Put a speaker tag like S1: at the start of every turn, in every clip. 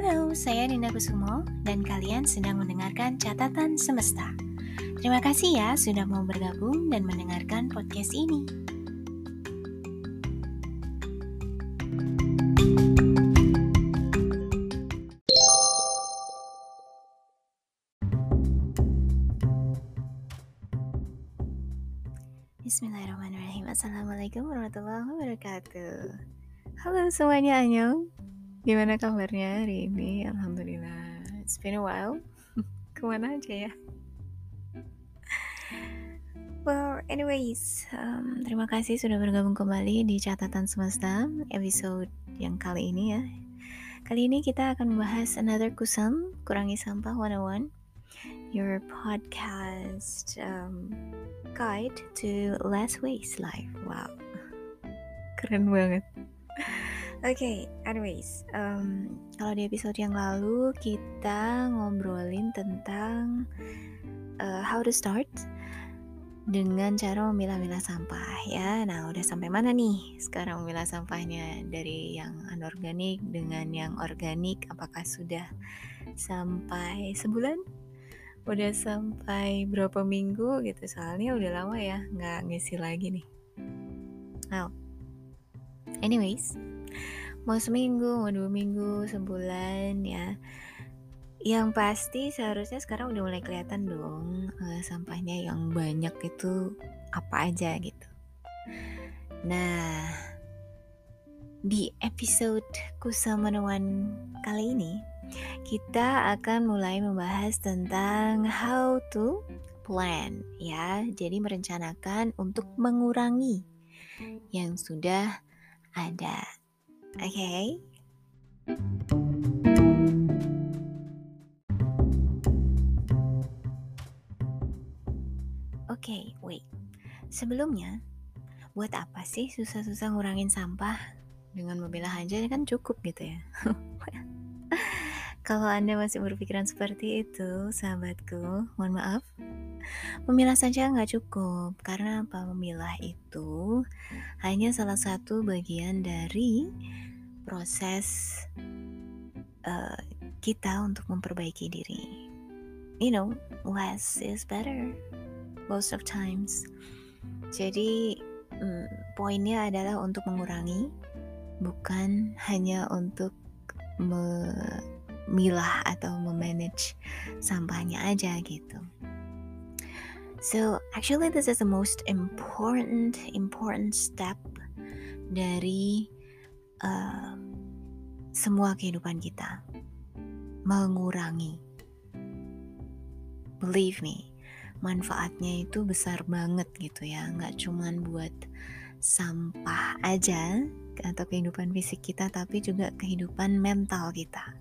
S1: Halo, saya Dinda Kusumo dan kalian sedang mendengarkan Catatan Semesta. Terima kasih ya sudah mau bergabung dan mendengarkan podcast ini. Bismillahirrahmanirrahim Assalamualaikum warahmatullahi wabarakatuh Halo semuanya Anyong Gimana kabarnya hari ini? Alhamdulillah. It's been a while. Ke mana aja ya? Well, anyways um, Terima kasih sudah bergabung kembali di Catatan Semesta Episode yang kali ini ya. Kali ini kita akan membahas Another Kusam Kurangi Sampah 101 Your podcast um, guide to less waste life. Wow. Keren banget okay, anyways, um, kalau di episode yang lalu kita ngobrolin tentang uh, how to start dengan cara memilah-milah sampah ya. Nah, udah sampai mana nih sekarang memilah sampahnya dari yang anorganik dengan yang organik? Apakah sudah sampai sebulan? Udah sampai berapa minggu gitu? Soalnya udah lama ya nggak ngisi lagi nih. Nah, anyways mau seminggu, mau dua minggu, sebulan ya. Yang pasti seharusnya sekarang udah mulai kelihatan dong uh, sampahnya yang banyak itu apa aja gitu. Nah, di episode Kusamanuan kali ini kita akan mulai membahas tentang how to plan ya. Jadi merencanakan untuk mengurangi yang sudah ada. Oke. Okay? Oke, okay, wait. Sebelumnya, buat apa sih susah-susah ngurangin sampah? Dengan memilah aja kan cukup gitu ya. Kalau Anda masih berpikiran seperti itu, sahabatku, mohon maaf. Memilah saja nggak cukup, karena apa? Memilah itu hanya salah satu bagian dari proses uh, kita untuk memperbaiki diri. You know, less is better most of times. Jadi hmm, poinnya adalah untuk mengurangi, bukan hanya untuk memilah atau memanage sampahnya aja gitu. So actually this is the most important important step dari uh, semua kehidupan kita mengurangi. Believe me, manfaatnya itu besar banget gitu ya, nggak cuman buat sampah aja atau kehidupan fisik kita, tapi juga kehidupan mental kita.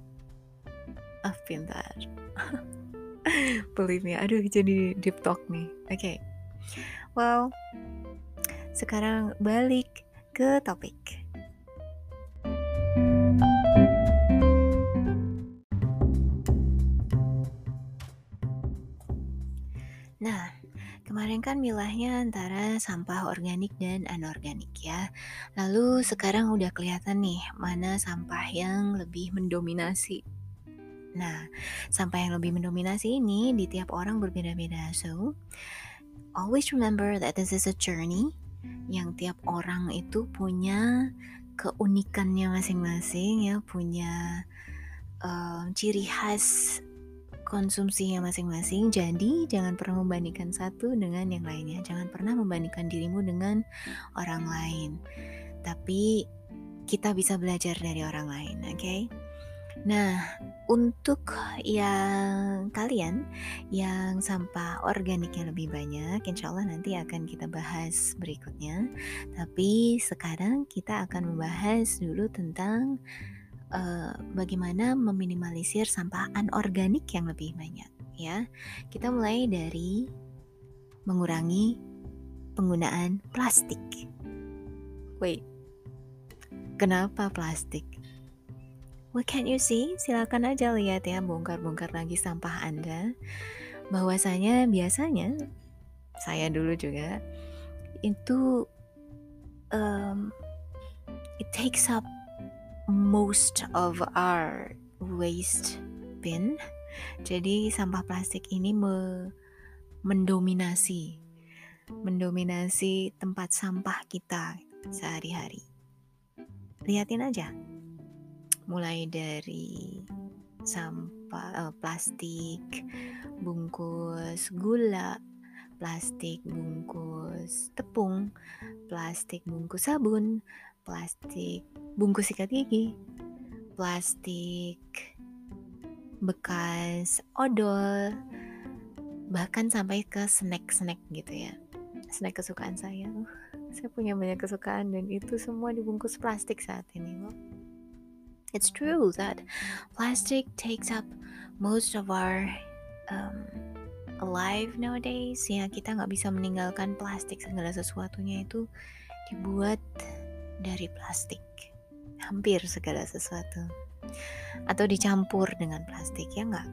S1: Ah, pintar. Believe me, aduh jadi deep talk nih. Oke, okay. well, sekarang balik ke topik. Nah, kemarin kan milahnya antara sampah organik dan anorganik ya. Lalu sekarang udah kelihatan nih mana sampah yang lebih mendominasi. Nah, sampah yang lebih mendominasi ini di tiap orang berbeda-beda. So, always remember that this is a journey yang tiap orang itu punya keunikannya masing-masing ya, punya um, ciri khas konsumsinya masing-masing. Jadi, jangan pernah membandingkan satu dengan yang lainnya. Jangan pernah membandingkan dirimu dengan orang lain. Tapi kita bisa belajar dari orang lain, oke? Okay? Nah, untuk yang kalian yang sampah organiknya lebih banyak, insya Allah nanti akan kita bahas berikutnya. Tapi sekarang kita akan membahas dulu tentang uh, bagaimana meminimalisir sampah anorganik yang lebih banyak ya. Kita mulai dari mengurangi penggunaan plastik. Wait. Kenapa plastik? What can you see? Silakan aja lihat ya, bongkar-bongkar lagi sampah Anda. Bahwasanya biasanya saya dulu juga itu um, it takes up most of our waste bin. Jadi sampah plastik ini me mendominasi mendominasi tempat sampah kita sehari-hari. Lihatin aja. Mulai dari sampah uh, plastik, bungkus gula, plastik bungkus tepung, plastik bungkus sabun, plastik bungkus sikat gigi, plastik bekas odol, bahkan sampai ke snack-snack gitu ya. Snack kesukaan saya. Saya punya banyak kesukaan dan itu semua dibungkus plastik saat ini. It's true that plastic takes up most of our um, alive nowadays. Ya kita nggak bisa meninggalkan plastik segala sesuatunya itu dibuat dari plastik. Hampir segala sesuatu atau dicampur dengan plastik ya enggak?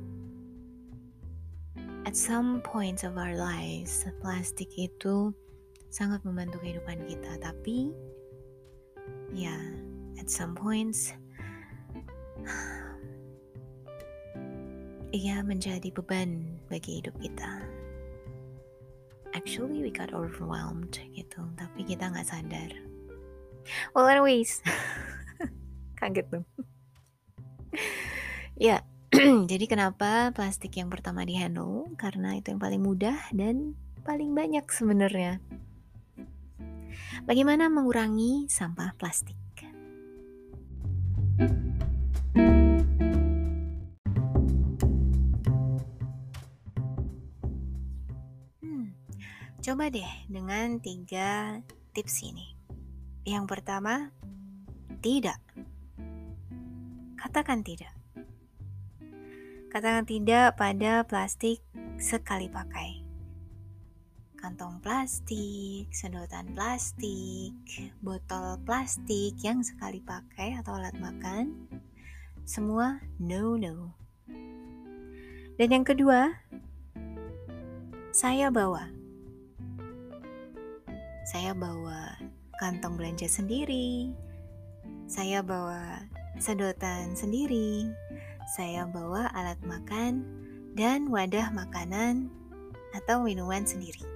S1: At some points of our lives, plastik itu sangat membantu kehidupan kita, tapi ya, at some points ia menjadi beban bagi hidup kita. Actually, we got overwhelmed gitu, tapi kita nggak sadar. Well, anyways, kaget dong. ya, jadi kenapa plastik yang pertama di handle? Karena itu yang paling mudah dan paling banyak sebenarnya. Bagaimana mengurangi sampah plastik? Coba deh dengan tiga tips ini. Yang pertama, tidak Katakan tidak. Katakan tidak pada plastik sekali pakai. Kantong plastik, sedotan plastik, botol plastik yang sekali pakai atau alat makan, semua no no. Dan yang kedua, saya bawa. Saya bawa kantong belanja sendiri. Saya bawa sedotan sendiri, saya bawa alat makan dan wadah makanan atau minuman sendiri.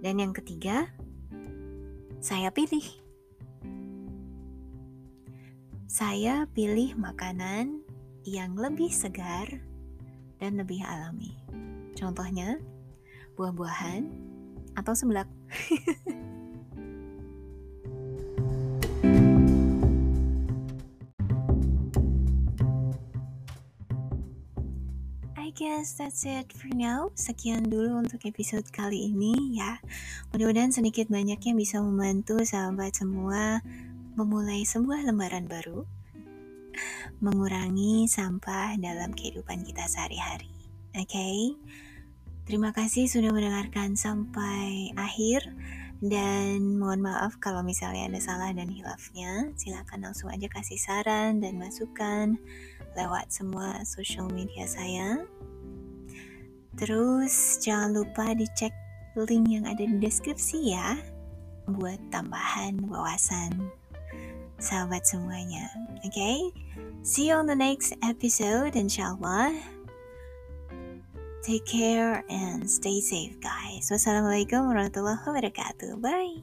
S1: Dan yang ketiga, saya pilih. Saya pilih makanan yang lebih segar dan lebih alami. Contohnya, buah-buahan atau seblak. guess that's it for now. Sekian dulu untuk episode kali ini ya. Mudah-mudahan sedikit banyaknya bisa membantu sahabat semua memulai sebuah lembaran baru. Mengurangi sampah dalam kehidupan kita sehari-hari. Oke. Okay? Terima kasih sudah mendengarkan sampai akhir. Dan mohon maaf kalau misalnya ada salah dan hilafnya. Silahkan langsung aja kasih saran dan masukan lewat semua social media saya. Terus jangan lupa dicek link yang ada di deskripsi ya buat tambahan wawasan sahabat semuanya. Oke, okay? see you on the next episode inshallah. Take care and stay safe guys. Wassalamualaikum warahmatullahi wabarakatuh. Bye.